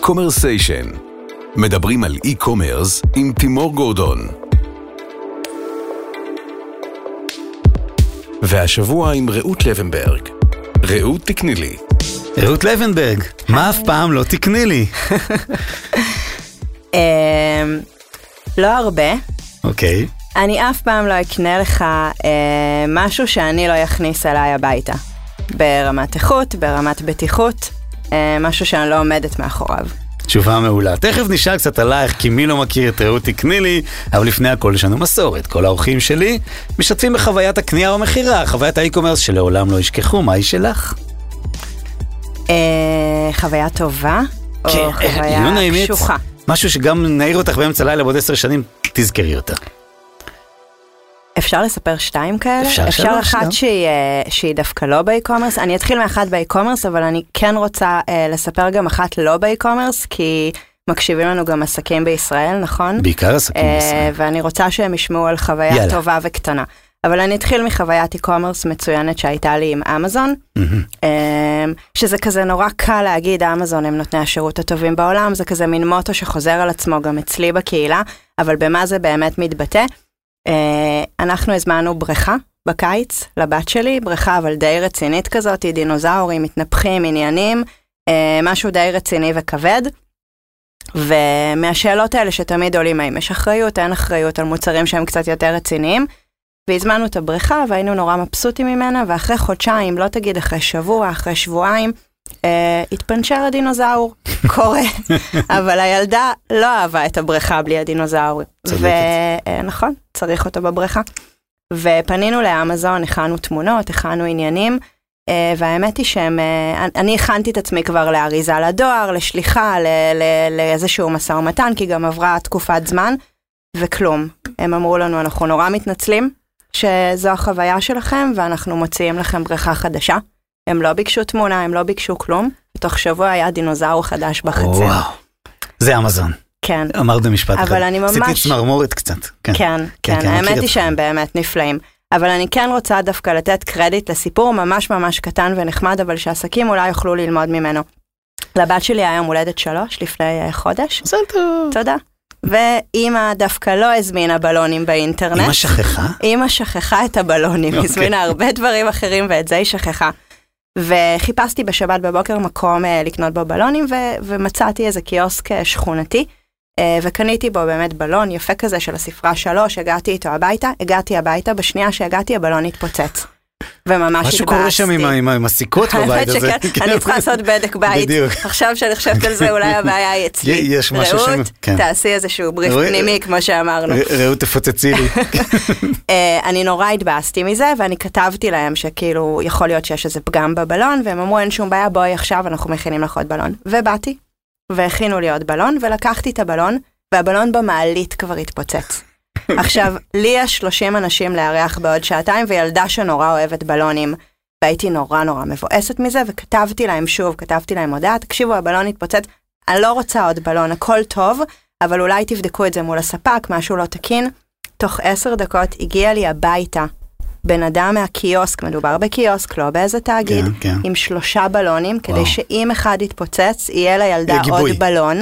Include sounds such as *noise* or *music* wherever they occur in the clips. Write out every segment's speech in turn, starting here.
קומרסיישן. מדברים על e-commerce עם תימור גורדון. והשבוע עם רעות לונברג. רעות תקני לי. רעות לונברג, מה אף פעם לא תקני לי? *laughs* אמ, לא הרבה. אוקיי. אני אף פעם לא אקנה לך אה, משהו שאני לא אכניס אליי הביתה. ברמת איכות, ברמת בטיחות, משהו שאני לא עומדת מאחוריו. תשובה מעולה. תכף נשאל קצת עלייך, כי מי לא מכיר את רעות תקני לי, אבל לפני הכל יש לנו מסורת. כל האורחים שלי משתפים בחוויית הקנייה או המכירה, חוויית האי-קומרס שלעולם לא ישכחו, מה היא שלך? אה, חוויה טובה, או כן, חוויה עיון האמת, קשוחה. משהו שגם נעיר אותך באמצע הלילה בעוד עשר שנים, תזכרי אותה. אפשר לספר שתיים כאלה? אפשר אפשר שלוש, אחת גם. שהיא, אה, שהיא דווקא לא ב-e-commerce. אני אתחיל מאחת ב-e-commerce, אבל אני כן רוצה אה, לספר גם אחת לא ב-e-commerce, כי מקשיבים לנו גם עסקים בישראל, נכון? בעיקר עסקים אה, בישראל. ואני רוצה שהם ישמעו על חוויה יאללה. טובה וקטנה. אבל אני אתחיל מחוויית e-commerce מצוינת שהייתה לי עם אמזון. אה, שזה כזה נורא קל להגיד אמזון הם נותני השירות הטובים בעולם, זה כזה מין מוטו שחוזר על עצמו גם אצלי בקהילה, אבל במה זה באמת מתבטא? אה, אנחנו הזמנו בריכה בקיץ לבת שלי, בריכה אבל די רצינית כזאת, דינוזאורים, מתנפחים, עניינים, אה, משהו די רציני וכבד. ומהשאלות האלה שתמיד עולים האם יש אחריות, אין אחריות על מוצרים שהם קצת יותר רציניים. והזמנו את הבריכה והיינו נורא מבסוטים ממנה, ואחרי חודשיים, לא תגיד אחרי שבוע, אחרי שבועיים, אה, התפנצ'ר הדינוזאור, קורה. *laughs* אבל הילדה לא אהבה את הבריכה בלי הדינוזאור. צודקת. ונכון, צריך אותו בבריכה. ופנינו לאמזון, הכנו תמונות, הכנו עניינים, אה, והאמת היא שהם, אה, אני הכנתי את עצמי כבר לאריזה לדואר, לשליחה, ל- ל- לאיזשהו משא ומתן, כי גם עברה תקופת זמן, וכלום. הם אמרו לנו, אנחנו נורא מתנצלים שזו החוויה שלכם, ואנחנו מוציאים לכם בריכה חדשה. הם לא ביקשו תמונה, הם לא ביקשו כלום. בתוך שבוע היה דינוזאור חדש בחצר. וואו. זה אמזון. כן. אמרת במשפט אחד. אבל אני ממש- עשיתי צמרמורת קצת. כן. כן, כן, כן, האמת מכיר היא. שהם באמת נפלאים. אבל אני כן רוצה דווקא לתת קרדיט לסיפור ממש ממש קטן ונחמד, אבל שעסקים אולי יוכלו ללמוד ממנו. לבת שלי היה יום הולדת שלוש לפני אה, חודש, מזל טוב. תודה. ואימא דווקא לא הזמינה בלונים באינטרנט. אמא שכחה? אימא שכחה את הבלונים, אוקיי. הזמינה הרבה דברים אחרים ואת זה היא שכחה. וחיפשתי בשבת בבוקר מקום אה, לקנות בו בלונים ו- ומצאתי איזה קיוסק אה, שכונתי אה, וקניתי בו באמת בלון יפה כזה של הספרה שלוש, הגעתי איתו הביתה, הגעתי הביתה, בשנייה שהגעתי הבלון התפוצץ. וממש התבאסתי. משהו קורה שם עם עם עם הסיכות *laughs* בבית האמת הזה. שכן, כן. אני צריכה לעשות בדק בית. בדיוק. עכשיו שאני חושבת על זה, אולי *laughs* הבעיה היא אצלי. יש משהו שם, רעות, כן. תעשי איזשהו בריף פנימי, כמו שאמרנו. רעות תפוצצי לי. *laughs* אה, אני נורא התבאסתי מזה, ואני כתבתי להם שכאילו, יכול להיות שיש איזה פגם בבלון, והם אמרו, אין שום בעיה, בואי עכשיו, אנחנו מכינים לך עוד בלון. ובאתי, והכינו לי עוד בלון, ולקחתי את הבלון, והבלון במעלית כבר התפוצץ. עכשיו, לי יש 30 אנשים לארח בעוד שעתיים, וילדה שנורא אוהבת בלונים. והייתי נורא נורא מבואסת מזה, וכתבתי להם שוב, כתבתי להם הודעה, תקשיבו, הבלון התפוצץ, אני לא רוצה עוד בלון, הכל טוב, אבל אולי תבדקו את זה מול הספק, משהו לא תקין. תוך עשר דקות הגיע לי הביתה בן אדם מהקיוסק, מדובר בקיוסק, לא באיזה תאגיד, כן, כן. עם שלושה בלונים, כדי וואו. שאם אחד יתפוצץ, יהיה לילדה. עוד בלון,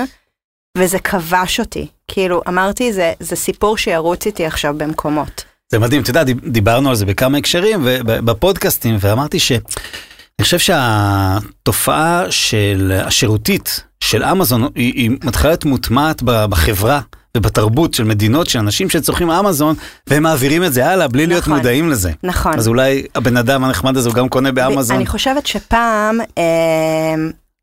וזה כבש אותי. כאילו, אמרתי, זה, זה סיפור שירוץ איתי עכשיו במקומות. זה מדהים, אתה יודע, דיב- דיברנו על זה בכמה הקשרים ובפודקאסטים, ואמרתי ש... אני חושב שהתופעה של השירותית של אמזון היא, היא מתחילה להיות מוטמעת בחברה ובתרבות של מדינות של אנשים שצורכים אמזון והם מעבירים את זה הלאה בלי להיות נכון. מודעים לזה. נכון. אז אולי הבן אדם הנחמד הזה הוא גם קונה באמזון. אני חושבת שפעם, אה,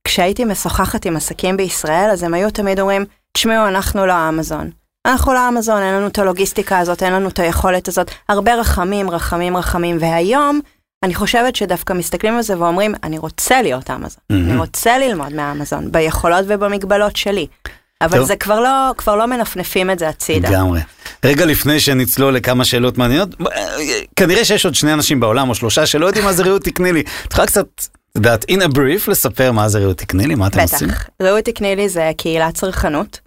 כשהייתי משוחחת עם עסקים בישראל, אז הם היו תמיד אומרים, תשמעו, אנחנו לא אמזון. אנחנו לא אמזון, אין לנו את הלוגיסטיקה הזאת, אין לנו את היכולת הזאת. הרבה רחמים, רחמים, רחמים. והיום, אני חושבת שדווקא מסתכלים על זה ואומרים, אני רוצה להיות אמזון. מהמם. אני רוצה ללמוד מאמזון, ביכולות ובמגבלות שלי. אבל טוב. זה כבר לא, כבר לא מנפנפים את זה הצידה. לגמרי. רגע לפני שנצלול לכמה שאלות מעניינות, כנראה שיש עוד שני אנשים בעולם או שלושה שלא יודעים מה זה רעות תקני לי. את יכולה קצת, יודעת, in a brief לספר מה זה רעות תקני לי, מה אתם עושים? בטח. רעות תקני לי זה קהילת צרכנות,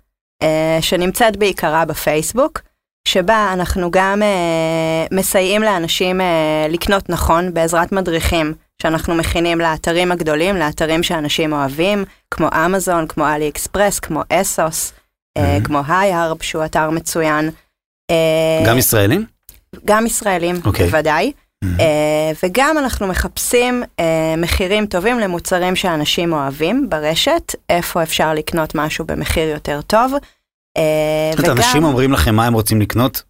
אה, שנמצאת בעיקרה בפייסבוק, שבה אנחנו גם אה, מסייעים לאנשים אה, לקנות נכון בעזרת מדריכים שאנחנו מכינים לאתרים הגדולים, לאתרים שאנשים אוהבים, כמו אמזון, כמו אלי אקספרס, כמו אסוס, אה, Mhm. כמו היי-הרב, שהוא אתר מצוין. אה, גם ישראלים? גם ישראלים, אוקיי. בוודאי. אה, וגם אנחנו מחפשים אה, מחירים טובים למוצרים שאנשים אוהבים ברשת, איפה אפשר לקנות משהו במחיר יותר טוב. אה, אנשים אומרים לכם מה הם רוצים לקנות?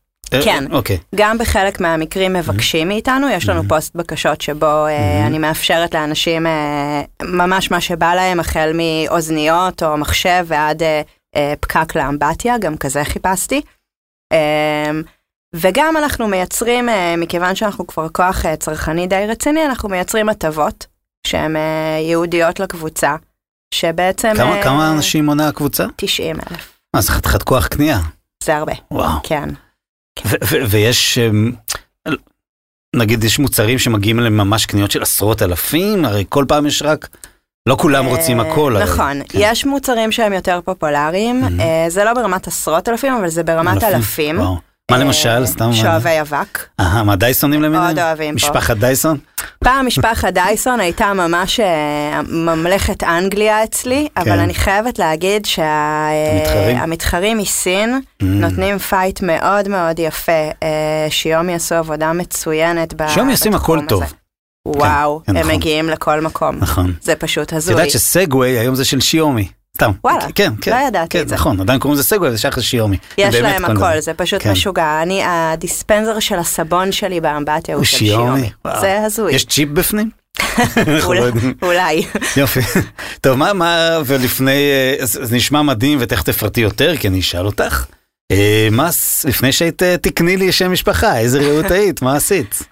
כן. אוקיי. גם בחלק מהמקרים מבקשים מאיתנו, יש לנו Mhm. פוסט בקשות שבו Mhm. אני מאפשרת לאנשים ממש מה שבא להם, החל מאוזניות או מחשב ועד פקק לאמבטיה, גם כזה חיפשתי. וגם אנחנו מייצרים, אה, מכיוון שאנחנו כבר כוח אה, צרכני די רציני, אנחנו מייצרים הטבות שהן אה, ייעודיות לקבוצה, שבעצם... כמה- אה, כמה אנשים מונה הקבוצה? 90 אלף, זה חתיכת כוח קנייה. זה הרבה, וואו. כן. ו- ויש, אמ, נגיד יש מוצרים שמגיעים אליהם ממש קניות של עשרות אלפים, הרי כל פעם יש רק, לא כולם רוצים הכל. נכון, כן. יש מוצרים שהם יותר פופולריים, זה לא ברמת עשרות אלפים, אבל זה ברמת אלפים. מה אה, למשל? סתם... שואבי אבק, אהה, מה דייסונים למיניהם? מאוד אוהבים פה. משפחת דייסון? פעם משפחת דייסון הייתה ממש אה, ממלכת אנגליה אצלי, אבל כן. אני חייבת להגיד המתחרים? שהמתחרים מסין Mm. נותנים fight מאוד מאוד יפה. אה, שיומי עשו עבודה מצוינת ב- שיומי עושים בתחום הכל טוב. הזה. וואו, כן, הם נכון. מגיעים לכל מקום. נכון. זה פשוט את הזוי. יודעת שסגווי היום זה של שיומי. סתם. וואלה, כן, כן. לא ידעתי כן, את זה. נכון, עדיין קוראים לזה סגווי, זה שייך לשיומי. יש להם. הכל, זה פשוט כן. משוגע. אני, הדיספנזר של הסבון שלי באמבטיה הוא של שיומי. וואו. זה הזוי. יש צ'יפ בפנים? *laughs* לא אולי-. יופי. *laughs* טוב, מה, מה, ולפני, אה, זה נשמע מדהים, ותכף תפרטי יותר, כי אני אשאל אותך. אה, מה, לפני שהיית, אה, תקני לי שם משפחה, איזה רעות היית, מה עשית?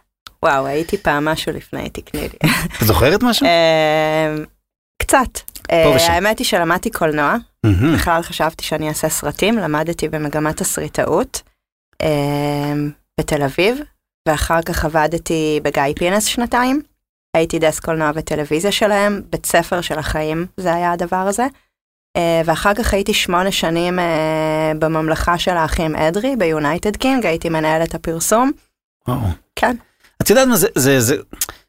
וואו, הייתי פעם משהו לפני, תקני לי. את זוכרת משהו? *laughs* קצת. אה. האמת היא שלמדתי קולנוע, מהמם. בכלל חשבתי שאני אעשה סרטים, למדתי במגמת תסריטאות אה, בתל אביב, ואחר כך עבדתי בגיא פינס שנתיים. הייתי דסק קולנוע וטלוויזיה שלהם, בית ספר של החיים, זה היה הדבר הזה. אה, ואחר כך הייתי שמונה שנים בממלכה של האחים אדרי ביונייטד קינג, הייתי מנהלת הפרסום. וואו. כן. את יודעת מה זה, זה, זה,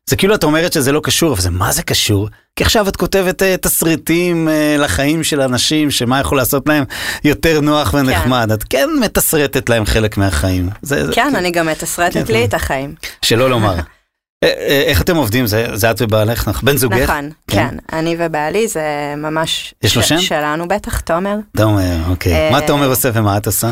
זה כאילו את אומרת שזה לא קשור, אבל זה מה זה קשור? כי עכשיו את כותבת אה, תסריטים אה, לחיים של אנשים, שמה יכול לעשות להם יותר נוח ונחמד. את כן מתסרטת להם חלק מהחיים. זה, זה, כן, אני גם מתסרטת כן. לי את החיים. שלא לומר. *laughs* אה, איך אתם עובדים? זה, זה את ובעלך? נכון? בן זוגך? נכון, כן. כן, אני ובעלי זה ממש... יש לו שם? שלנו בטח, תומר. תומר, אוקיי. מה תומר עושה ומה את עושה?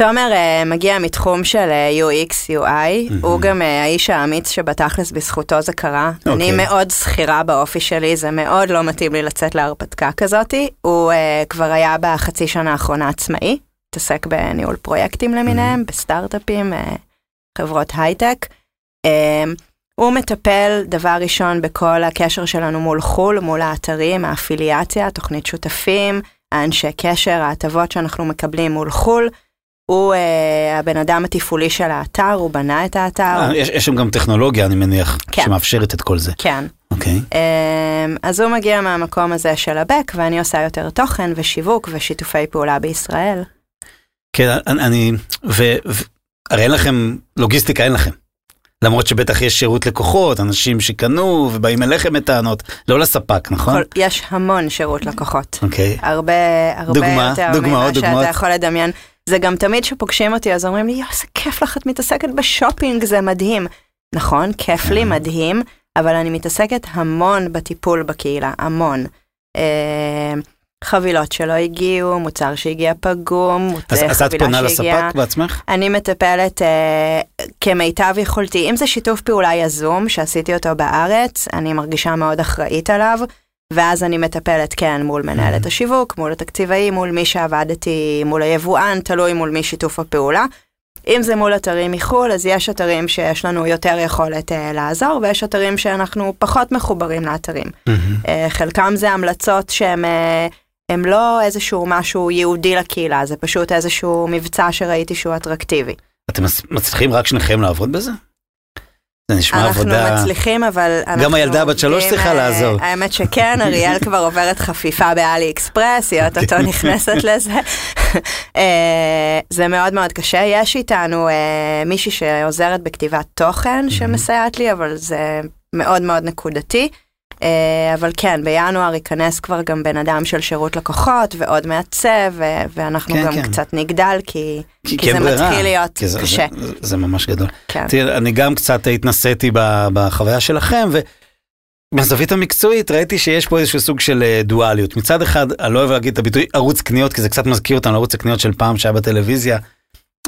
תומר אה, מגיע מתחום של אה, UX, UI, מהמם. הוא גם אה, האיש האמיץ שבתכלס בזכותו זה קרה. אוקיי. אני מאוד שכירה באופי שלי, זה מאוד לא מתאים לי לצאת להרפתקה כזאתי. הוא אה, כבר היה בחצי שנה האחרונה עצמאי, התעסק בניהול פרויקטים למיניהם, בסטארט-אפים, אה, חברות הייטק. אה, הוא מטפל דבר ראשון בכל הקשר שלנו מול חו"ל, מול האתרים, האפיליאציה, תוכנית שותפים, האנשי קשר, ההטבות שאנחנו מקבלים מול חו"ל. הוא אה, הבן אדם התפעולי של האתר, הוא בנה את האתר. אה, יש יש שם גם טכנולוגיה, אני מניח, כן. שמאפשרת את כל זה. כן. אוקיי. אמ, אז הוא מגיע מהמקום הזה של הבק, ואני עושה יותר תוכן ושיווק ושיתופי פעולה בישראל. כן, אני, ו, ו, הרי אין לכם, לוגיסטיקה אין לכם. למרות שבטח יש שירות לקוחות, אנשים שקנו ובאים אליכם בטענות, לא לספק, נכון? כל, יש המון שירות לקוחות. אוקיי. הרבה, הרבה דוגמה, יותר דוגמה, ממה עוד שאתה. יכול לדמיין. זה גם תמיד שפוגשים אותי, אז אומרים לי, יואו, איזה כיף לך, את מתעסקת בשופינג, זה מדהים. נכון, כיף לי, כן. מדהים, אבל אני מתעסקת המון בטיפול בקהילה, המון. אה, חבילות שלא הגיעו, מוצר שהגיע פגום, אז, אה, אז את חבילה פונה שהגיעה- לספק בעצמך? אני מטפלת אה, כמיטב יכולתי, אם זה שיתוף פעולה יזום שעשיתי אותו בארץ, אני מרגישה מאוד אחראית עליו, ואז אני מטפלת כן מול מנהלת השיווק, מול התקציבאי, מול מי שעבדתי, מול היבואן, תלוי מול מי שיתוף הפעולה. אם זה מול אתרים מחו"ל, אז יש אתרים שיש לנו יותר יכולת אה, לעזור, ויש אתרים שאנחנו פחות מחוברים לאתרים. אה, חלקם זה המלצות שהם אה, הם לא איזשהו משהו ייעודי לקהילה, זה פשוט איזשהו מבצע שראיתי שהוא אטרקטיבי. אתם מצ- מצליחים רק שניכם לעבוד בזה? זה נשמע אנחנו עבודה... מצליחים, אבל אנחנו הילדה בת שלוש צריכה אה, לעזור. האמת שכן, אריאל *laughs* כבר עוברת חפיפה באלי אקספרס, היא אוטוטו אוקיי. נכנסת לזה. *laughs* אה, זה מאוד מאוד קשה. יש איתנו אה, מישהי שעוזרת בכתיבת תוכן שמסייעת לי, אבל זה מאוד מאוד נקודתי. אה, אבל כן, בינואר ייכנס כבר גם בן אדם של שירות לקוחות ועוד מעצב, ו- ואנחנו כן, גם כן. קצת נגדל, כי, כי, כי זה ברירה. מתחיל להיות כי זה, קשה. זה, זה ממש גדול. כן. תראה, אני גם קצת התנסיתי בחוויה שלכם, ומהזווית המקצועית ראיתי שיש פה איזשהו סוג של אה, דואליות. מצד אחד, אני לא אוהב להגיד את הביטוי ערוץ קניות, כי זה קצת מזכיר אותנו לערוץ הקניות של פעם שהיה בטלוויזיה.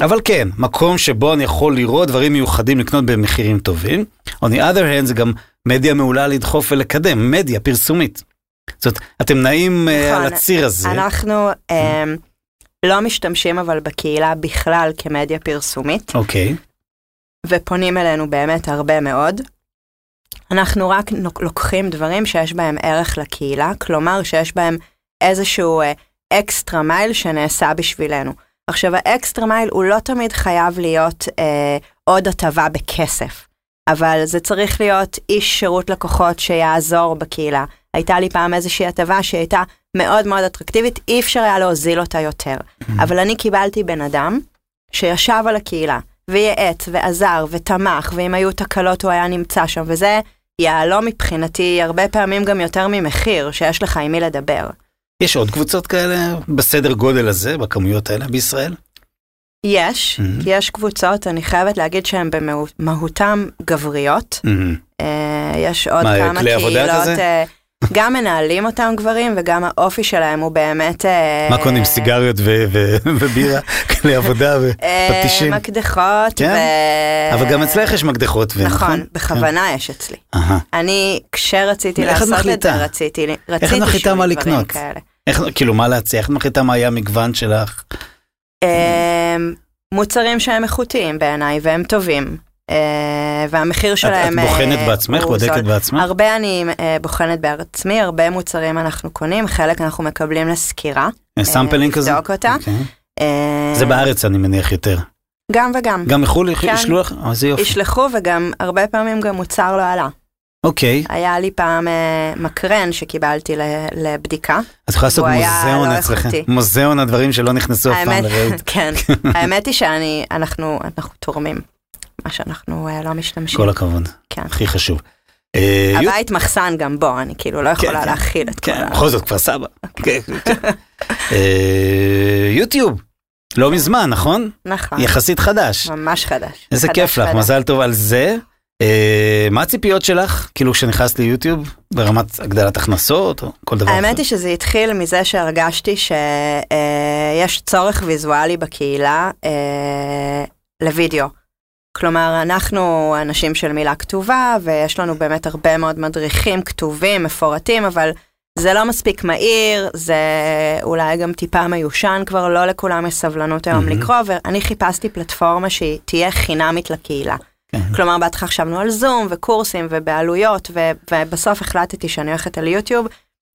אבל כן, מקום שבו אני יכול לראות דברים מיוחדים לקנות במחירים טובים. On the other hand זה גם מדיה מעולה לדחוף ולקדם, מדיה פרסומית. זאת אומרת, אתם נעים אה, נכון. על הציר הזה. אנחנו אה, לא משתמשים אבל בקהילה בכלל כמדיה פרסומית, אוקיי, ופונים אלינו באמת הרבה מאוד. אנחנו רק לוקחים דברים שיש בהם ערך לקהילה, כלומר שיש בהם איזשהו extra mile שנעשה בשבילנו. עכשיו ה extra mile הוא לא תמיד חייב להיות אה, עוד הטבה בכסף, אבל זה צריך להיות איש שירות לקוחות שיעזור בקהילה. הייתה לי פעם איזושהי הטבה שהייתה מאוד מאוד אטרקטיבית, אי אפשר היה להוזיל אותה יותר. אבל אני קיבלתי בן אדם שישב על הקהילה, וייעץ, ועזר, ותמך, ואם היו תקלות הוא היה נמצא שם, וזה יהלום מבחינתי הרבה פעמים גם יותר ממחיר, שיש לך עם מי לדבר. יש עוד קבוצות כאלה בסדר גודל הזה, בכמויות האלה בישראל? יש, Mhm. יש קבוצות, אני חייבת להגיד שהן במהותם גבריות. אה, יש עוד מה, כמה קהילות? אה, גם מנהלים אותם גברים, וגם האופי שלהם הוא באמת... אה, מה קונים סיגריות ו- ו- *laughs* ובירה, כלי עבודה ופטישים? מקדחות, כן? ו... אבל גם אצלך יש מקדחות, ו- נכון, בכוונה יש אצלי. אני, כשרציתי את לעשות את מחליטה? זה, רציתי, את רציתי לי דברים? כאלה. איך, כאילו, מה להציע? איך את מחליטה מה היה המגוון שלך? אמ, מוצרים שהם איכותיים בעיניי והם טובים, אה, והמחיר שלהם את בוחנת אה, בעצמך, הוא בודקת. בעצמך? הרבה אני אה, בוחנת בעצמי, הרבה מוצרים אנחנו קונים, חלק אנחנו מקבלים לסקירה. sampling כזה? לבדוק אותה. אוקיי. זה בארץ אני מניח יותר. גם וגם. גם מחו"ל כן. ישלחו לך? איזה יופי. ישלחו וגם הרבה פעמים גם מוצר לא עלה. אוקיי. היה לי פעם אה, מקרן שקיבלתי ל- לבדיקה. אז יכולה לעשות מוזיאון לא אצלכם. מוזיאון הדברים שלא נכנסו אף פעם לראות. *laughs* כן, *laughs* האמת היא שאני, אנחנו, אנחנו תורמים, מה שאנחנו אה, לא משתמשים. כל הכבוד. כן. הכי חשוב. אה, הבית מחסן גם בו, אני כאילו לא יכולה כן. להכיל את כל כן, ה... בכל זאת כפר סבא. כן, כן. אה, יוטיוב. לא מזמן, נכון? נכון, יחסית חדש. ממש חדש. איזה כיף לך. מזל טוב על זה. אה, מה הציפיות שלך, כאילו כשנכנסת ליוטיוב, ברמת הגדלת הכנסות או כל דבר אחר? האמת היא שזה התחיל מזה שהרגשתי שיש צורך ויזואלי בקהילה אה, לוידאו. כלומר, אנחנו אנשים של מילה כתובה, ויש לנו באמת הרבה מאוד מדריכים כתובים, מפורטים, אבל זה לא מספיק מהיר, זה אולי גם טיפה מיושן כבר, לא לכולם יש סבלנות היום מהמם. לקרוא, ואני חיפשתי פלטפורמה שהיא תהיה חינמית לקהילה. כן. כלומר, בהתחלה חשבנו על זום וקורסים ובעלויות, ו- ובסוף החלטתי שאני הולכת על יוטיוב,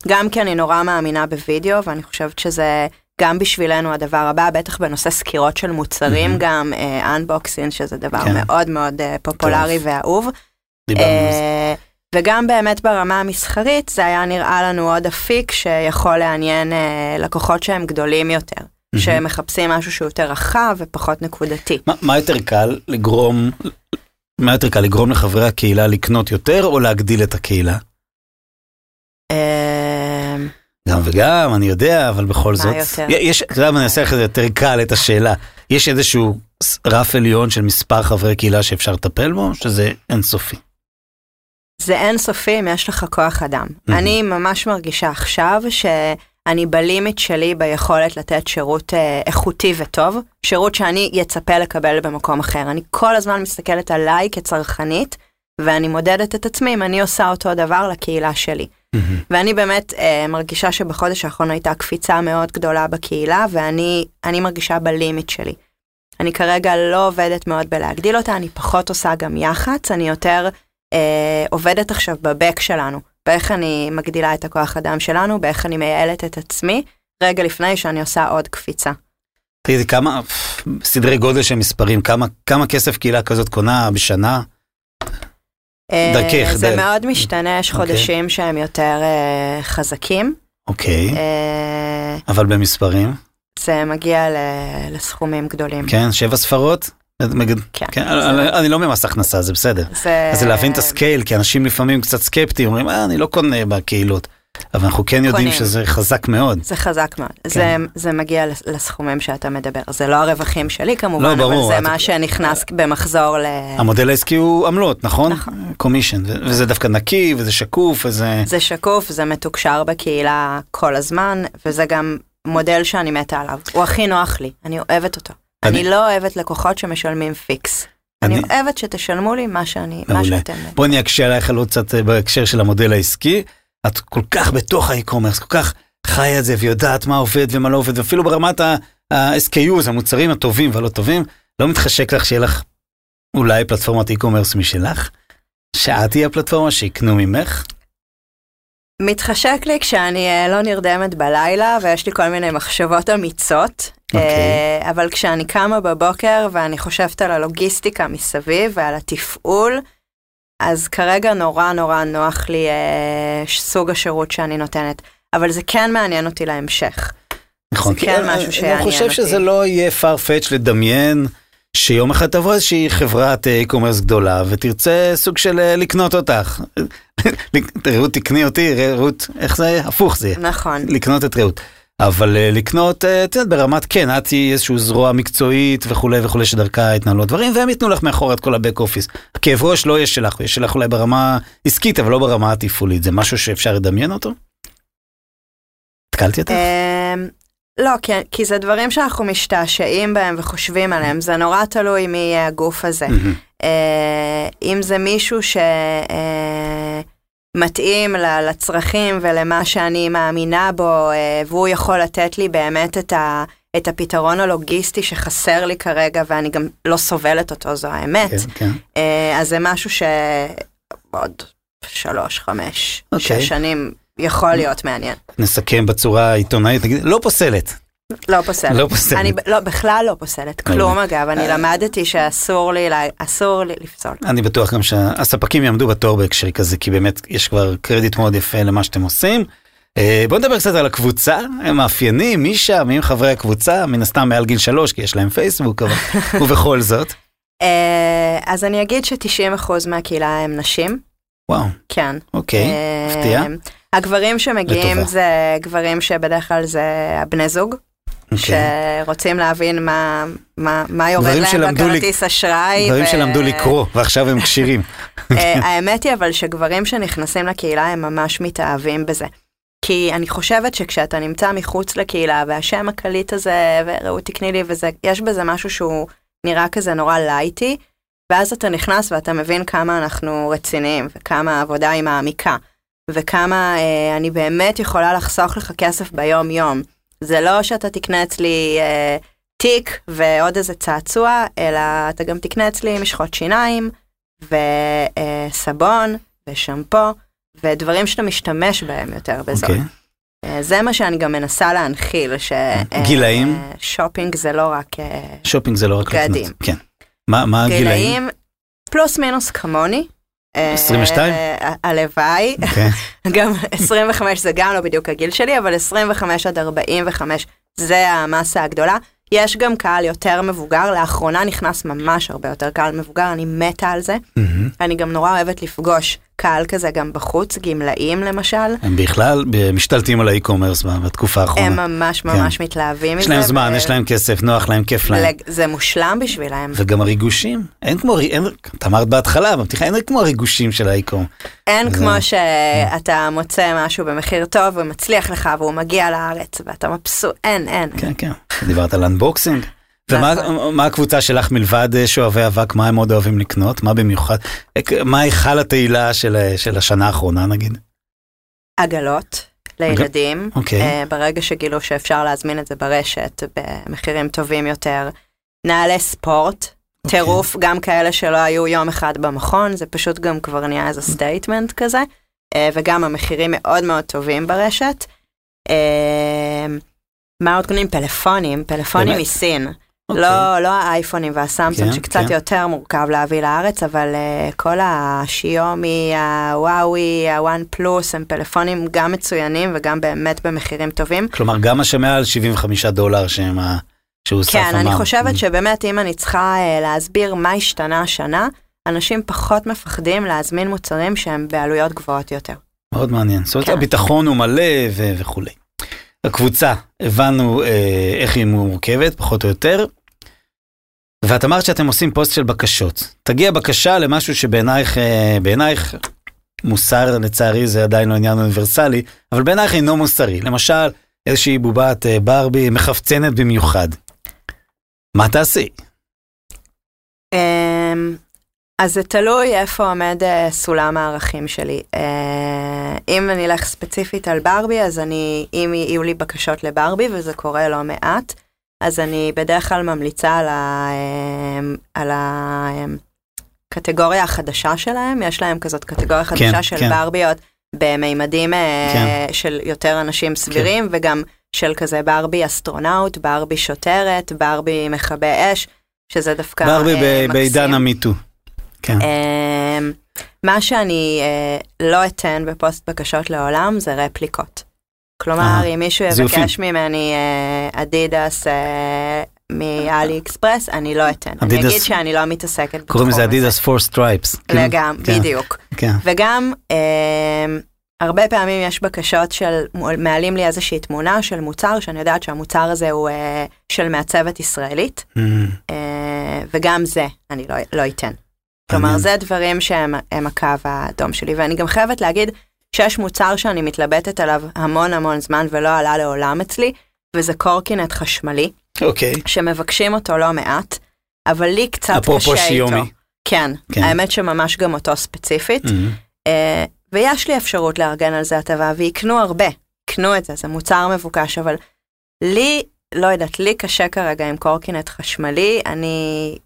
גם כי אני נורא מאמינה בווידאו, ואני חושבת שזה גם בשבילנו הדבר הבא, בטח בנושא סקירות של מוצרים, מהמם. גם אנבוקסינג, שזה דבר כן. מאוד מאוד אה, פופולרי. ואהוב. אה, וגם באמת ברמה המסחרית, זה היה נראה לנו עוד אפיק שיכול לעניין אה, לקוחות שהם גדולים יותר, מהמם. שמחפשים משהו שהוא יותר רחב ופחות נקודתי. מה- מה יותר קל לגרום, מה יותר קל לגרום לחברי הקהילה לקנות יותר או להגדיל את הקהילה? אה, גם וגם, אני יודע, אבל בכל מה זאת. יותר? יש, אתה יודע מה, אני אעשה לך יותר קל, את השאלה. יש איזשהו רף עליון של מספר חברי קהילה שאפשר לטפל בו, שזה אינסופי? זה אינסופי אם יש לך כוח אדם. אני ממש מרגישה עכשיו שאני בלימיט שלי ביכולת לתת שירות אה, איכותי וטוב, שירות שאני אצפה לקבל במקום אחר. אני כל הזמן מסתכלת עליי כצרכנית, ואני מודדת את עצמי אם אני עושה אותו דבר לקהילה שלי. מהמם. ואני באמת אה, מרגישה שבחודש האחרון הייתה קפיצה מאוד גדולה בקהילה, ואני אני מרגישה בלימיט שלי. אני כרגע לא עובדת מאוד בלהגדיל אותה, אני פחות עושה גם יח"צ, אני יותר אה, עובדת עכשיו בבק שלנו, באיך אני מגדילה את הכוח אדם שלנו, באיך אני מייעלת את עצמי, רגע לפני שאני עושה עוד קפיצה. תגידי, כמה, סדרי גודל של מספרים, כמה, כמה כסף קהילה כזאת קונה בשנה? אה, דרכך, זה דרך. מאוד משתנה, יש אוקיי. חודשים שהם יותר אה, חזקים. אוקיי, אה, אבל במספרים, זה מגיע ל- לסכומים גדולים. כן, שבע ספרות? מגד- כן. כן, זה- אני- אני לא ממס הכנסה, זה בסדר. זה... אז זה להבין את ה scale, כי אנשים לפעמים קצת סקפטיים, אומרים, אה, אני לא קונה בקהילות. אבל אנחנו כן יודעים קונים. שזה חזק מאוד. זה חזק מאוד. כן. זה, זה מגיע לס- לסכומים שאתה מדבר. זה לא הרווחים שלי כמובן, לא, ברור, אבל זה את- מה שנכנס במחזור ל... המודל העסקי הוא עמלות, נכון? נכון. commission, וזה דווקא נקי, וזה שקוף, וזה... זה שקוף, זה מתוקשר בקהילה כל הזמן, וזה גם מודל שאני מתה עליו. הוא הכי נוח לי, אני אוהבת אותו. אני- אני לא אוהבת לקוחות שמשלמים fix. אני אני- אוהבת שתשלמו לי מה שאני, מה. שאתם... בואי אני אקשה עלייך על עוד קצת אה, בהקשר של המודל העסקי. את כל כך בתוך האי-קומרס, כל כך חיה את זה ויודעת מה עובד ומה לא עובד, ואפילו ברמת ה-SKUs, המוצרים הטובים והלא טובים, לא מתחשק לך שיהיה לך אולי פלטפורמת אי-קומרס משלך? שאת תהיה הפלטפורמה שיקנו ממך? מתחשק לי כשאני אה, לא נרדמת בלילה ויש לי כל מיני מחשבות אמיצות, אוקיי. אה, אבל כשאני קמה בבוקר ואני חושבת על הלוגיסטיקה מסביב ועל התפעול, אז כרגע נורא נורא נוח לי אה, סוג השירות שאני נותנת, אבל זה כן מעניין אותי להמשך. נכון. זה כן משהו שיעניין אני חושב אותי. שזה לא יהיה farfetch לדמיין שיום אחד תבוא איזושהי חברת אה, e-commerce גדולה ותרצה סוג של אה, לקנות אותך. *laughs* רעות תקני אותי, רעות, איך זה? הפוך זה. נכון. לקנות את רעות. אבל אה, לקנות, את יודעת, ברמת כן, את תהיי איזשהו זרוע מקצועית וכולי וכולי שדרכה יתנהלו הדברים, והם ייתנו לך מאחורה את כל הבק אופיס. הכאב ראש לא יהיה שלך, הוא יהיה שלך אולי ברמה עסקית, אבל לא ברמה התפעולית. זה משהו שאפשר לדמיין אותו? התקלתי אותך? לא, כי, כי זה דברים שאנחנו משתעשעים בהם וחושבים עליהם, זה נורא תלוי מי יהיה הגוף הזה. מהמם. אה, אם זה מישהו שמתאים לצרכים ולמה שאני מאמינה בו, אה, והוא יכול לתת לי באמת את, ה, את הפתרון הלוגיסטי שחסר לי כרגע, ואני גם לא סובלת אותו, זו האמת. כן, כן. אה, אז זה משהו שעוד שלוש, חמש, אוקיי. שש שנים יכול להיות מעניין. נסכם בצורה עיתונאית, נגיד, לא פוסלת. לא פוסלת. לא פוסלת. אני לא, בכלל לא פוסלת, כלום אגב, אני. למדתי שאסור לי, אסור לי לפסול. אני בטוח גם שהספקים יעמדו בתור בהקשר כזה, כי באמת יש כבר קרדיט מאוד יפה למה שאתם עושים. אה, בוא נדבר קצת על הקבוצה, הם מאפיינים, מי שם, מי הם חברי הקבוצה, מן הסתם מעל גיל שלוש, כי יש להם פייסבוק, *laughs* ובכל זאת. אה, אז אני אגיד ש-90% מהקהילה הם נשים, וואו, כן. אוקיי, אה, מפתיע. הגברים שמגיעים לטובה. זה גברים שבדרך כלל זה הבני זוג, אוקיי. שרוצים להבין מה, מה, מה יורד להם בכרטיס אשראי. דברים ו- שלמדו לקרוא, ועכשיו הם כשירים. אה, האמת היא אבל שגברים שנכנסים לקהילה הם ממש מתאהבים בזה. כי אני חושבת שכשאתה נמצא מחוץ לקהילה והשם הקליט הזה ורעות תקני לי וזה, יש בזה משהו שהוא נראה כזה נורא לייטי, ואז אתה נכנס ואתה מבין כמה אנחנו רציניים וכמה העבודה היא מעמיקה, וכמה אה, אני באמת יכולה לחסוך לך כסף ביום יום. זה לא שאתה תקנה אצלי אה, תיק ועוד איזה צעצוע, אלא אתה גם תקנה אצלי משחות שיניים, וסבון, ושמפו, ודברים שאתה משתמש בהם יותר בזול. אוקיי. אה, זה מה שאני גם מנסה להנחיל, ש... אה? אה, שופינג זה לא רק אה, שופינג זה לא רק בגדים. לקנות. כן. מה מה הגילאים? גילאים, פלוס מינוס כמוני. אה, 22? אה, הלוואי, אוקיי. *laughs* גם 25 זה גם לא בדיוק הגיל שלי, אבל 25 עד 45 זה המסה הגדולה. יש גם קהל יותר מבוגר, לאחרונה נכנס ממש הרבה יותר קהל מבוגר, אני מתה על זה. אני גם נורא אוהבת לפגוש קהל כזה גם בחוץ, גמלאים למשל. הם בכלל משתלטים על ה e-commerce בתקופה הם האחרונה. ממש ממש מתלהבים מזה. יש להם זמן, ו- יש להם כסף, נוח להם, כיף להם. זה מושלם בשבילם. וגם הריגושים, אין כמו, אין, את אמרת בהתחלה, בפתיחה, אין כמו הריגושים של ה e-com. אין זה- כמו שאתה מוצא משהו במחיר טוב ומצליח לך והוא מגיע לארץ ואתה מבסוט, אין, אין. כן, כן. דיברת על unboxing. ומה נכון. מה הקבוצה שלך מלבד אה, שואבי אבק, מה הם עוד אוהבים לקנות? מה במיוחד? מה היכל התהילה של, אה, של השנה האחרונה נגיד? עגלות לילדים, אוקיי. אה, ברגע שגילו שאפשר להזמין את זה ברשת במחירים טובים יותר. נעלי ספורט, אוקיי. טירוף, גם כאלה שלא היו יום אחד במכון, זה פשוט גם כבר נהיה איזה statement כזה, וגם המחירים מאוד מאוד טובים ברשת. מה עוד קונים? פלאפונים, פלאפונים? מסין. אוקיי. לא, לא האייפונים והסמסונג כן, שקצת כן. יותר מורכב להביא לארץ, אבל uh, כל השיומי, הוואוי, הוואן פלוס, הם פלאפונים גם מצוינים וגם באמת במחירים טובים. כלומר, גם השמעל 75 דולר שהם ה... שהוא סף כן, אני אמר. חושבת שבאמת אם אני צריכה אה, להסביר מה השתנה השנה, אנשים פחות מפחדים להזמין מוצרים שהם בעלויות גבוהות יותר. מאוד מעניין. זאת אומרת, כן. הביטחון הוא מלא וכולי. הקבוצה, הבנו אה, איך היא מורכבת, פחות או יותר. ואת אמרת שאתם עושים פוסט של בקשות. תגיע בקשה למשהו שבעינייך, אה, בעינייך, מוסר לצערי זה עדיין לא עניין אוניברסלי, אבל בעינייך אינו מוסרי. למשל, איזושהי בובת אה, ברבי מחפצנת במיוחד. מה תעשי? אמ, אז זה תלוי איפה עומד אה, סולם הערכים שלי. אה, אם אני אלך ספציפית על ברבי, אז אני, אם יהיו לי בקשות לברבי, וזה קורה לא מעט, אז אני בדרך כלל ממליצה על, ה, אמ, על הקטגוריה החדשה שלהם, יש להם כזאת קטגוריה חדשה של כן. ברביות במימדים אה, כן. של יותר אנשים סבירים, וגם של כזה ברבי אסטרונאוט, ברבי שוטרת, ברבי מכבה אש, שזה דווקא ברבי אה, ב- מקסים. בעידן ה MeToo. כן. אמ, מה שאני אה, לא אתן בפוסט בקשות לעולם זה רפליקות. כלומר, אה, אם מישהו. יבקש ממני אה, אדידס מ AliExpress, אני לא אתן. אני אגיד שאני לא מתעסקת בתחום קוראים לזה הזה. אדידס four stripes. לגמרי, בדיוק. כן. וגם, אמ, הרבה פעמים יש בקשות של, מעלים לי איזושהי תמונה של מוצר, שאני יודעת שהמוצר הזה הוא אה, של מעצבת ישראלית, Mm, אה, וגם זה אני לא, לא אתן. כלומר. זה דברים שהם הם הקו האדום שלי, ואני גם חייבת להגיד שיש מוצר שאני מתלבטת עליו המון המון זמן ולא עלה לעולם אצלי, וזה קורקינט חשמלי, אוקיי. שמבקשים אותו לא מעט, אבל לי קצת אפרופו קשה איתו. שיומי. כן, כן. האמת שממש גם אותו ספציפית. Mm, אה, ויש לי אפשרות לארגן על זה הטבה, ויקנו הרבה, יקנו את זה, זה מוצר מבוקש, אבל לי, לא יודעת, לי קשה כרגע עם קורקינט חשמלי, אני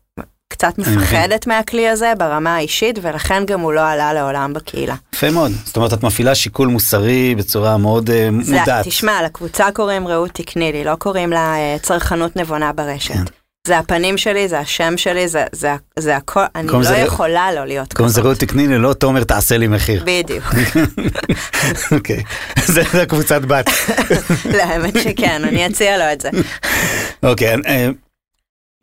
קצת. מפחדת מהכלי הזה ברמה האישית, ולכן גם הוא לא עלה לעולם בקהילה. יפה מאוד. זאת אומרת, את מפעילה שיקול מוסרי בצורה מאוד זה, מודעת. תשמע, לקבוצה קוראים רעות תקני לי, לא קוראים לה אה, צרכנות נבונה ברשת. כן. זה הפנים שלי, זה השם שלי, זה, זה, זה הכל, אני לא לזה- יכולה לא להיות קוראים לזה כזאת. רעות תקני לי, לא תומר תעשה לי מחיר. בדיוק. *laughs* אוקיי. *laughs* זה זה הקבוצת בת. *laughs* לא, האמת שכן, אני אציע לו את זה. אוקיי. אה,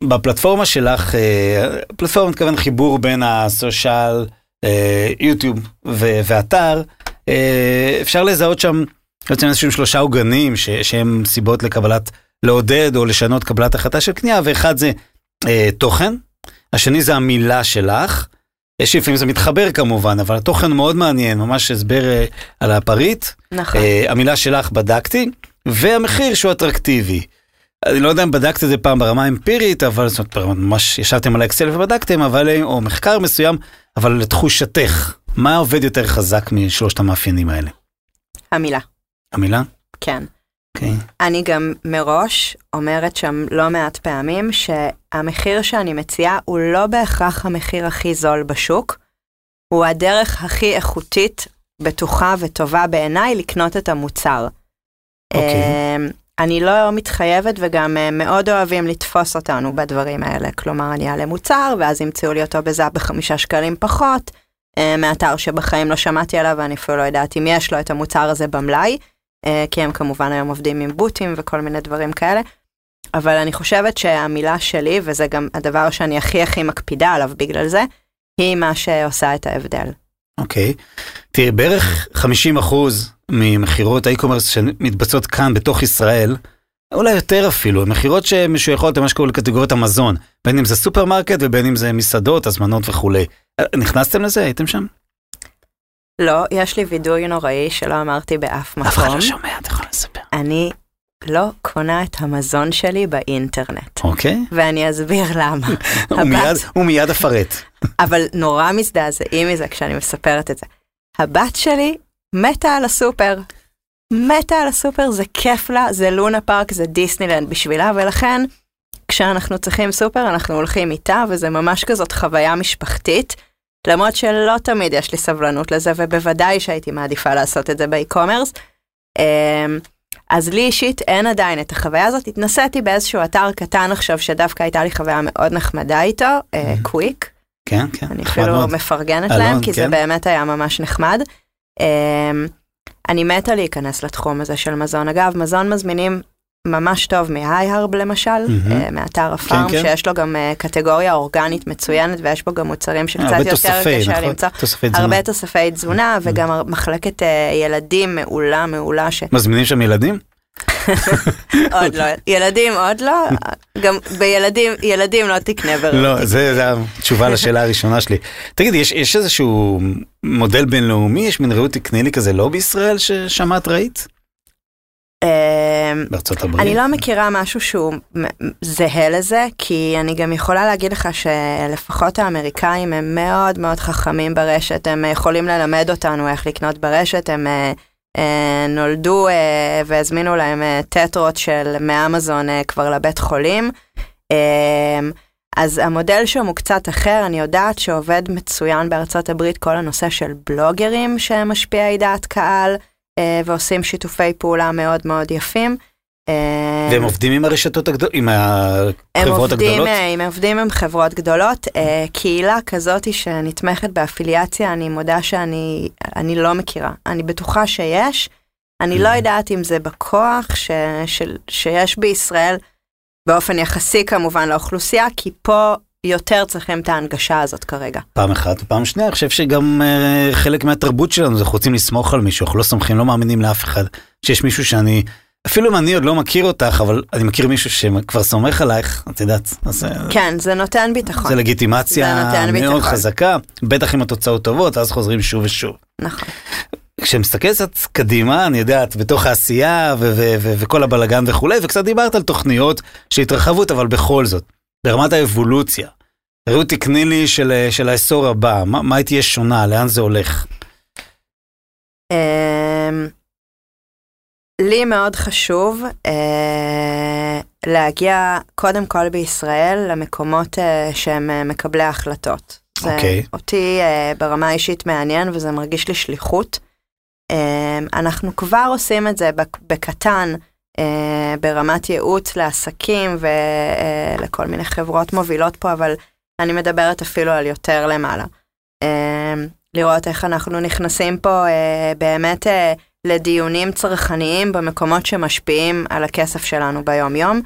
בפלטפורמה שלך, אה, פלטפורמה מתכוון חיבור בין הסושיאל, אה, יוטיוב ואתר, אה, אפשר לזהות שם בעצם איזשהם שלושה עוגנים ש- שהם סיבות לקבלת, לעודד או לשנות קבלת החלטה של קנייה, ואחד זה אה, תוכן, השני זה המילה שלך, יש לפעמים זה מתחבר כמובן, אבל התוכן מאוד מעניין, ממש הסבר אה, על הפריט. נכון. אה, המילה שלך בדקתי, והמחיר שהוא אטרקטיבי. אני לא יודע אם בדקת את זה פעם ברמה אמפירית, אבל זאת אומרת, ממש ישבתם על האקסל ובדקתם, אבל, או מחקר מסוים, אבל לתחושתך, מה עובד יותר חזק משלושת המאפיינים האלה? המילה, המילה? כן. אוקיי. אני גם מראש אומרת שם לא מעט פעמים שהמחיר שאני מציעה הוא לא בהכרח המחיר הכי זול בשוק, הוא הדרך הכי איכותית, בטוחה וטובה בעיניי לקנות את המוצר. אוקיי. אני לא מתחייבת וגם אה, מאוד אוהבים לתפוס אותנו בדברים האלה. כלומר, אני אעלה מוצר ואז ימצאו לי אותו בזאפ בחמישה שקלים פחות, אה, מאתר שבחיים לא שמעתי עליו ואני אפילו לא יודעת אם יש לו את המוצר הזה במלאי, אה, כי הם כמובן היום עובדים עם בוטים וכל מיני דברים כאלה. אבל אני חושבת שהמילה שלי, וזה גם הדבר שאני הכי הכי מקפידה עליו בגלל זה, היא מה שעושה את ההבדל. אוקיי. תראי, בערך 50% ממכירות ה e-commerce שמתבצעות כאן בתוך ישראל, אולי יותר אפילו, מכירות שמשויכות למה שקוראים לקטגוריית המזון, בין אם זה סופרמרקט ובין אם זה מסעדות, הזמנות וכולי. אה, נכנסתם לזה? הייתם שם? לא, יש לי וידוי נוראי שלא אמרתי באף מקום. אף אחד לא שומע, אתה יכול לספר. אני לא קונה את המזון שלי באינטרנט. אוקיי. ואני אסביר למה. *laughs* הוא מיד אפרט. אבל נורא מזדעזעים מזה כשאני מספרת את זה. הבת שלי מתה על הסופר. מתה על הסופר, זה כיף לה, זה לונה פארק, זה דיסנילנד בשבילה, ולכן כשאנחנו צריכים סופר אנחנו הולכים איתה, וזה ממש כזאת חוויה משפחתית. למרות שלא תמיד יש לי סבלנות לזה, ובוודאי שהייתי מעדיפה לעשות את זה ב e-commerce. אז לי אישית אין עדיין את החוויה הזאת, התנסיתי באיזשהו אתר קטן עכשיו שדווקא הייתה לי חוויה מאוד נחמדה איתו, אה, קוויק, כן, כן. אני נחמד אפילו מאוד. מפרגנת אלון, להם, כי זה כן. באמת היה ממש נחמד. אמ, אני מתה להיכנס לתחום הזה של מזון. אגב, מזון מזמינים ממש טוב מהי-הרב למשל. אה, מאתר הפארם, כן. שיש לו גם אה, קטגוריה אורגנית מצוינת ויש בו גם מוצרים שקצת יותר תוספי, קשה נכון? למצוא. תוספי תזונה. הרבה תוספי תזונה וגם מחלקת אה, ילדים מעולה מעולה ש... מזמינים שם ילדים? *laughs* עוד לא, ילדים עוד לא, גם בילדים, ילדים לא תקנה ברעות. לא, זה התשובה לשאלה הראשונה שלי. תגיד, יש איזשהו מודל בינלאומי, יש מין רעות תקני לי כזה לא בישראל ששמעת ראית? אמ, בארצות הברית? אני לא מכירה משהו שהוא זהה לזה, כי אני גם יכולה להגיד לך שלפחות האמריקאים הם מאוד מאוד חכמים ברשת, הם יכולים ללמד אותנו איך לקנות ברשת, הם אה, נולדו אה, והזמינו להם אה, טטרות של מאמזון אה, כבר לבית חולים. אה, אז המודל שם הוא קצת אחר, אני יודעת שעובד מצוין בארצות הברית כל הנושא של בלוגרים שהם משפיעי דעת קהל אה, ועושים שיתופי פעולה מאוד מאוד יפים. אה, והם עובדים עם הרשתות הגדולות, עם החברות עובדים, הגדולות? אה, הם עובדים עם חברות גדולות. אה, קהילה כזאת שנתמכת באפיליאציה, אני מודה שאני אני לא מכירה. אני בטוחה שיש. אני לא Mhm. יודעת אם זה בכוח ש, של, שיש בישראל, באופן יחסי כמובן לאוכלוסייה, כי פה יותר צריכים את ההנגשה הזאת כרגע. פעם אחת, ופעם שנייה, אני חושב שגם אה, חלק מהתרבות שלנו זה אנחנו רוצים לסמוך על מישהו, אנחנו לא סומכים, לא מאמינים לאף אחד, שיש מישהו שאני, אפילו אם אני עוד לא מכיר אותך, אבל אני מכיר מישהו שכבר סומך עלייך, את יודעת, אז אה, כן, זה נותן ביטחון. זה לגיטימציה זה מאוד ביטחון. חזקה, בטח אם התוצאות טובות, אז חוזרים שוב ושוב. נכון. כשמסתכל קצת קדימה, אני יודעת, בתוך העשייה ו- ו- ו- וכל הבלגן וכולי, וקצת דיברת על תוכניות של התרחבות, אבל בכל זאת, ברמת האבולוציה, ראו תקני לי של, של העשור הבא, מה, מה תהיה שונה, לאן זה הולך? לי מאוד חשוב אה, להגיע קודם כל בישראל למקומות אה, שהם אה, מקבלי ההחלטות. זה אוקיי. אותי אה, ברמה האישית מעניין וזה מרגיש לי שליחות. אה, אנחנו כבר עושים את זה בק- בקטן אה, ברמת ייעוץ לעסקים ולכל מיני חברות מובילות פה, אבל אני מדברת אפילו על יותר למעלה. אה, לראות איך אנחנו נכנסים פה אה, באמת אה, לדיונים צרכניים במקומות שמשפיעים על הכסף שלנו ביום-יום.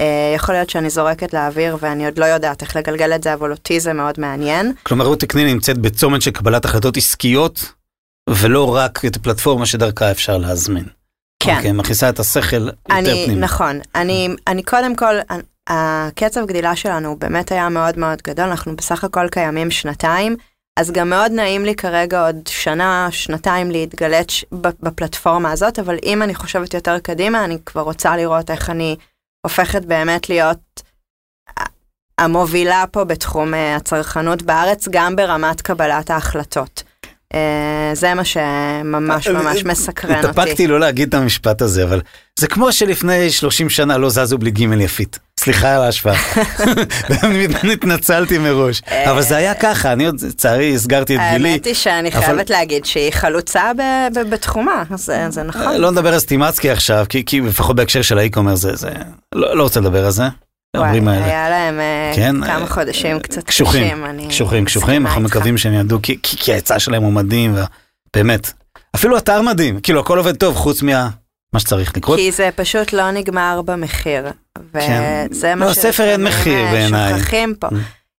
אה, יכול להיות שאני זורקת לאוויר ואני עוד לא יודעת איך לגלגל את זה, אבל אותי זה מאוד מעניין. כלומר, ראו תקני נמצאת בצומת של קבלת החלטות עסקיות, ולא רק את הפלטפורמה שדרכה אפשר להזמין. כן. אוקיי, מכניסה את השכל יותר אני, פנימה. נכון, אני, אני קודם כל, הקצב גדילה שלנו באמת היה מאוד מאוד גדול, אנחנו בסך הכל קיימים שנתיים, אז גם מאוד נעים לי כרגע עוד שנה, שנתיים להתגלץ' בפלטפורמה הזאת, אבל אם אני חושבת יותר קדימה, אני כבר רוצה לראות איך אני הופכת באמת להיות המובילה פה בתחום אה, הצרכנות בארץ, גם ברמת קבלת ההחלטות. אה, זה מה שממש ממש מסקרן אותי. התאפקתי לא להגיד את המשפט הזה, אבל זה כמו שלפני 30 שנה לא זזו בלי גימל יפית. סליחה על ההשוואה. *laughs* התנצלתי מראש. אבל זה היה ככה, אני עוד לצערי הסגרתי את גילי. האמת היא שאני חייבת להגיד שהיא חלוצה בתחומה, זה נכון. לא נדבר על סטימצקי עכשיו, כי- לפחות בהקשר של האי-קומר זה, זה, לא לא רוצה לדבר על זה. וואי. היה להם אה, כן, כמה אה, חודשים קצת קשוחים, קשים. אני קשוחים, קשוחים, אנחנו. מקווים שהם ידעו, כי- כי כי ההיצע שלהם הוא מדהים, באמת. אפילו אתר מדהים, כאילו הכל עובד טוב, חוץ מה... מה שצריך לקרות. כי זה פשוט לא נגמר במחיר. כן. וזה מה לא, ספר אין מחיר אה, בעיניי. שוכחים פה. Mm.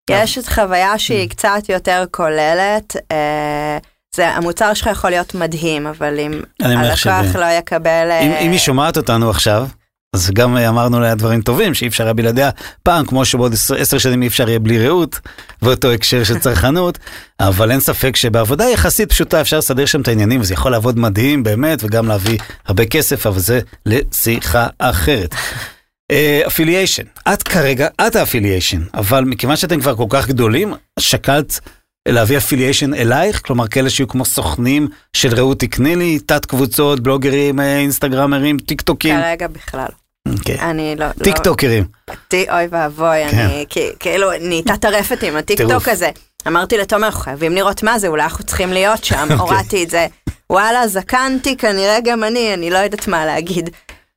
יש את חוויה שהיא קצת יותר כוללת. אה, זה, המוצר שלך יכול להיות מדהים, אבל אם הלקוח לא יקבל... אה, אם, אם היא שומעת אותנו עכשיו, אז גם אה, אמרנו לה דברים טובים שאי אפשר היה בלעדיה פעם, כמו שבעוד עשר, שנים אי אפשר יהיה בלי רעות, ואותו הקשר של צרכנות, *laughs* אבל אין ספק שבעבודה יחסית פשוטה אפשר לסדר שם את העניינים, וזה יכול לעבוד מדהים באמת, וגם להביא הרבה כסף, אבל זה לשיחה אחרת. *laughs* אפיליישן, את כרגע, את האפיליישן, אבל מכיוון שאתם כבר כל כך גדולים, שקלת להביא אפיליישן אלייך? כלומר כאלה שיהיו כמו סוכנים של רעות תקני לי, תת קבוצות, בלוגרים, אה, אינסטגרמרים, טיק טוקים? כרגע בכלל. אוקיי. אני לא... לא- טוקרים. אותי, אוי ואבוי, כן. אני כאילו נהייתה טרפת עם הטיק טירוף. טוק הזה. אמרתי לתומר, אנחנו חייבים לראות מה זה, אולי אנחנו צריכים להיות שם, *laughs* אוקיי. הורדתי את זה. וואלה, זקנתי, כנראה גם אני, אני לא יודעת מה להגיד.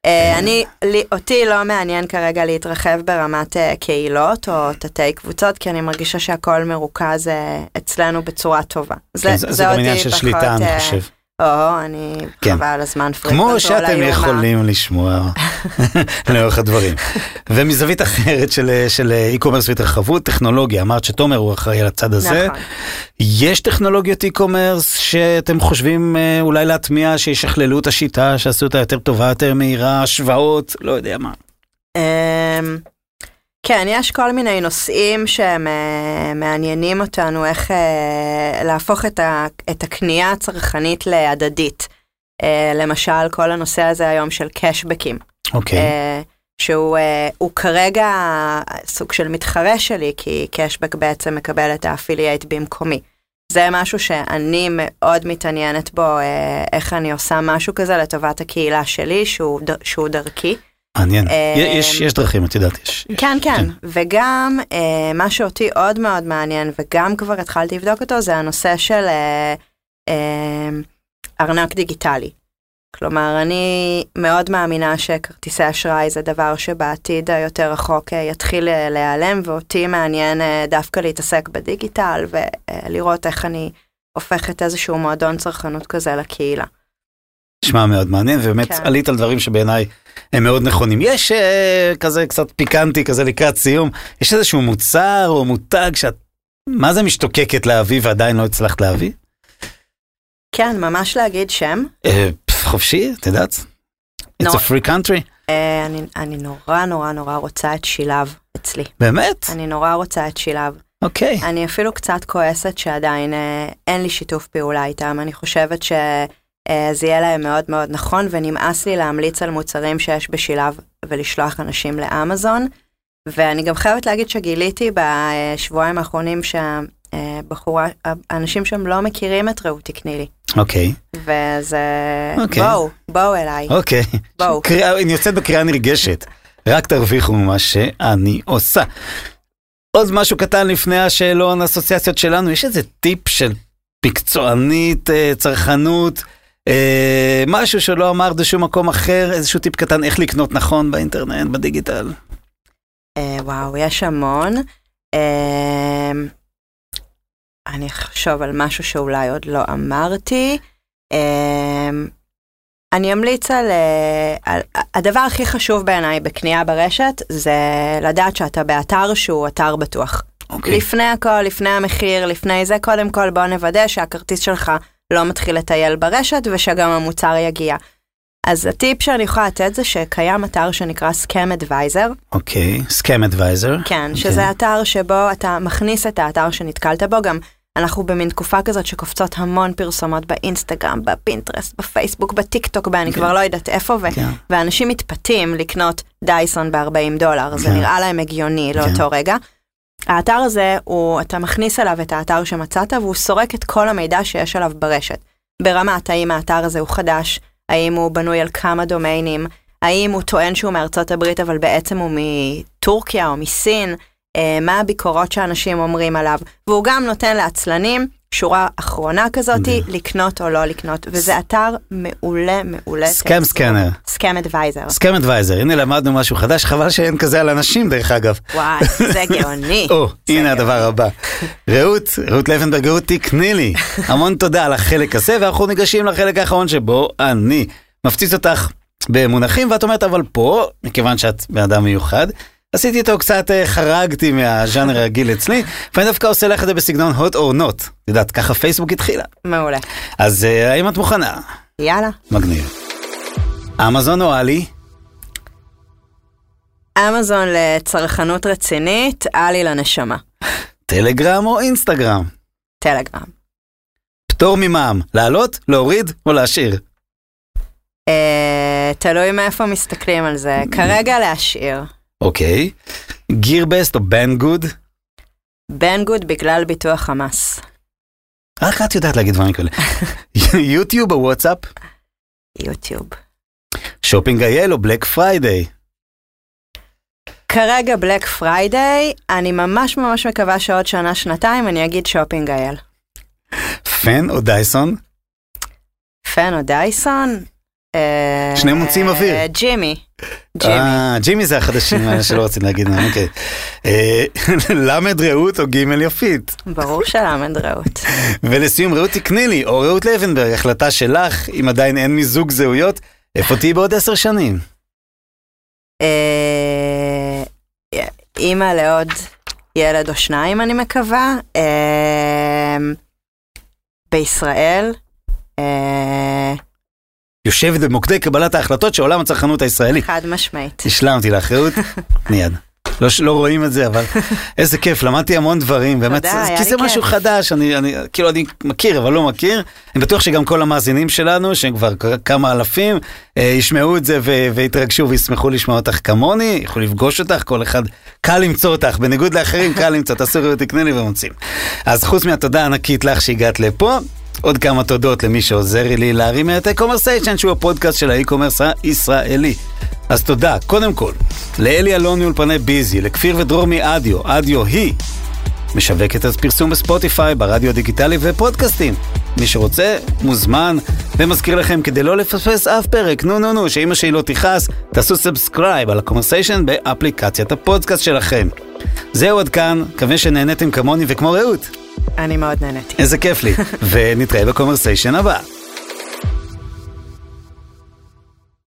אה, אני, לי- אותי לא מעניין כרגע להתרחב ברמת אה, קהילות או תתי קבוצות, כי אני מרגישה שהכל מרוכז אה, אצלנו בצורה טובה. כן, זה זה גם עניין של שליטה, אני חושב. או, אני כן. חבל על הזמן פרי כמו שאתם יכולים לשמוע *laughs* לאורך הדברים. ומזווית אחרת של, e-commerce והתרחבות, טכנולוגיה, אמרת שתומר הוא אחראי על הצד הזה. נכון. יש טכנולוגיות e-commerce שאתם חושבים אה, אולי להטמיע, שישכללו את השיטה, שעשו אותה יותר טובה, יותר מהירה, השוואות, לא יודע מה. כן, יש כל מיני נושאים שהם אה, מעניינים אותנו, איך אה, להפוך את, ה, את הקנייה הצרכנית להדדית. אה, למשל, כל הנושא הזה היום של קשבקים, אוקיי, אה, שהוא הוא כרגע סוג של מתחרה שלי, כי cashback בעצם מקבל את ה affiliate במקומי. זה משהו שאני מאוד מתעניינת בו, איך אני עושה משהו כזה לטובת הקהילה שלי, שהוא, שהוא דרכי. מעניין. אה, יש, יש דרכים, את יודעת, יש. כן, כן, כן. וגם אה, מה שאותי עוד מאוד מעניין, וגם כבר התחלתי לבדוק אותו, זה הנושא של אה, אה, ארנק דיגיטלי. כלומר, אני מאוד מאמינה שכרטיסי אשראי זה דבר שבעתיד היותר רחוק אה, יתחיל אה, להיעלם, ואותי מעניין דווקא להתעסק בדיגיטל ולראות איך אני הופכת איזשהו מועדון צרכנות כזה לקהילה. נשמע מאוד מעניין, ובאמת כן. עלית על דברים שבעיניי הם מאוד נכונים. יש אה, כזה קצת פיקנטי כזה לקראת סיום, יש איזשהו מוצר או מותג שאת, מה זה משתוקקת להביא ועדיין לא הצלחת להביא? כן, ממש להגיד שם. אה, חופשי, את יודעת? It's נו. a free country. אה, אני, אני נורא נורא נורא רוצה את שילב אצלי. באמת? אני נורא רוצה את שילב. אוקיי. אני אפילו קצת כועסת שעדיין אה, אין לי שיתוף פעולה איתם. אני חושבת שזה יהיה להם מאוד מאוד נכון, ונמאס לי להמליץ על מוצרים שיש בשילב ולשלוח אנשים לאמזון. ואני גם חייבת להגיד שגיליתי בשבועיים האחרונים שהבחורה, האנשים שם לא מכירים את רעות תקני לי. אוקיי. וזה... אוקיי. בואו, בואו אליי. אוקיי. בואו. קריאה, אני יוצאת בקריאה נרגשת. רק תרוויחו ממה שאני עושה. עוד משהו קטן לפני השאלון, אסוציאציות שלנו, יש איזה טיפ של מקצוענית, אה, צרכנות, אה, משהו שלא אמרת בשום מקום אחר, איזשהו טיפ קטן איך לקנות נכון באינטרנט, בדיגיטל. אה, וואו, יש המון. אה, אני אחשוב על משהו שאולי עוד לא אמרתי. אה, אני אמליץ על, אה, על... הדבר הכי חשוב בעיניי בקנייה ברשת זה לדעת שאתה באתר שהוא אתר בטוח. אוקיי. לפני הכל, לפני המחיר, לפני זה, קודם כל בוא נוודא שהכרטיס שלך לא מתחיל לטייל ברשת ושגם המוצר יגיע. אז הטיפ שאני יכולה לתת זה שקיים אתר שנקרא Scam Advisor, אוקיי, Scam Advisor. כן, שזה אתר שבו אתה מכניס את האתר שנתקלת בו, גם אנחנו במין תקופה כזאת שקופצות המון פרסומות באינסטגרם, בפינטרסט, בפייסבוק, בטיק טוק, ואני כן. כבר לא יודעת איפה, ו- כן. ואנשים מתפתים לקנות דייסון ב-40 דולר, זה כן. נראה להם הגיוני לאותו רגע. האתר הזה, הוא, אתה מכניס אליו את האתר שמצאת, והוא סורק את כל המידע שיש עליו ברשת. ברמת האם האתר הזה הוא חדש, האם הוא בנוי על כמה דומיינים, האם הוא טוען שהוא מארצות הברית אבל בעצם הוא מטורקיה או מסין, מה הביקורות שאנשים אומרים עליו, והוא גם נותן לעצלנים שורה אחרונה כזאתי, לקנות או לא לקנות, וזה אתר מעולה מעולה. סקאם סקנר. סקאם אדוויזר. סקאם אדוויזר, הנה למדנו משהו חדש, חבל שאין כזה על אנשים דרך אגב. וואי, זה גאוני. *laughs* או, זה הנה. הדבר הבא. רעות, רעות לבנברג, רעות תקני לי. המון תודה על החלק הזה, ואנחנו ניגשים לחלק האחרון שבו אני מפציץ אותך במונחים, ואת אומרת, אבל פה, מכיוון שאת בן אדם מיוחד, עשיתי איתו קצת, אה, חרגתי מהז'אנר הרגיל אצלי, ואני דווקא עושה לך את זה בסגנון hot or not. את יודעת, ככה פייסבוק התחילה. מעולה. אז אה, האם את מוכנה? יאללה. מגניב. אמזון או עלי? אמזון לצרכנות רצינית, עלי לנשמה. טלגרם או אינסטגרם? טלגרם. פטור ממע"מ, לעלות, להוריד או להשאיר? אה, תלוי מאיפה מסתכלים על זה. כרגע להשאיר. אוקיי. GearBest או Banggood? Banggood בגלל ביטוח המס. רק את יודעת להגיד דברים כאלה. *laughs* יוטיוב או וואטסאפ? יוטיוב. Shopping IL או Black Friday? כרגע Black Friday, אני ממש ממש מקווה שעוד שנה שנתיים אני אגיד Shopping IL. פן או דייסון? פן או דייסון? אה, שניהם מוציאים אוויר. אה, ג'ימי. ג'ימי. אה, ג'ימי זה החדשים האלה שלא רוצים להגיד, להם, אוקיי. אה, למד רעות או גימל יפית. ברור שלמד רעות. ולסיום רעות תקני לי, או רעות לבנברג, החלטה שלך, אם עדיין אין מיזוג זהויות, איפה תהיי בעוד עשר שנים? אה, אימא לעוד ילד או שניים, אני מקווה. בישראל. יושבת במוקדי קבלת ההחלטות של עולם הצרכנות הישראלי. חד משמעית. השלמתי לך, רעות. *laughs* מיד. לא, לא רואים את זה, אבל *laughs* איזה כיף, למדתי המון דברים, באמת, תודה, כי זה משהו כיף. חדש, אני, אני, כאילו, אני מכיר, אבל לא מכיר. אני בטוח שגם כל המאזינים שלנו, שהם כבר כמה אלפים, אה, ישמעו את זה ו- ויתרגשו וישמחו לשמוע אותך כמוני, יוכלו לפגוש אותך, כל אחד, קל למצוא אותך, בניגוד לאחרים, קל למצוא, תעשו רעות תקנה לי ומוצאים. אז חוץ מהתודה הענקית לך שהגעת לפה, עוד כמה תודות למי שעוזר לי להרים את ה-Conversation, שהוא הפודקאסט של האי-קומרס הישראלי. אז תודה, קודם כל, לאלי אלוני אולפני ביזי, לכפיר ודרור מאדיו, אדיו היא משווקת אז פרסום בספוטיפיי, ברדיו הדיגיטלי ופודקאסטים. מי שרוצה, מוזמן, ומזכיר לכם כדי לא לפספס אף פרק, נו נו נו, שאמא שלי לא תכעס, תעשו subscribe על הקומרסיישן באפליקציית הפודקאסט שלכם. זהו עד כאן, מקווה שנהניתם כמוני וכמו רעות. אני מאוד נהניתי. איזה כיף לי, *laughs* ונתראה בקומרסיישן הבא.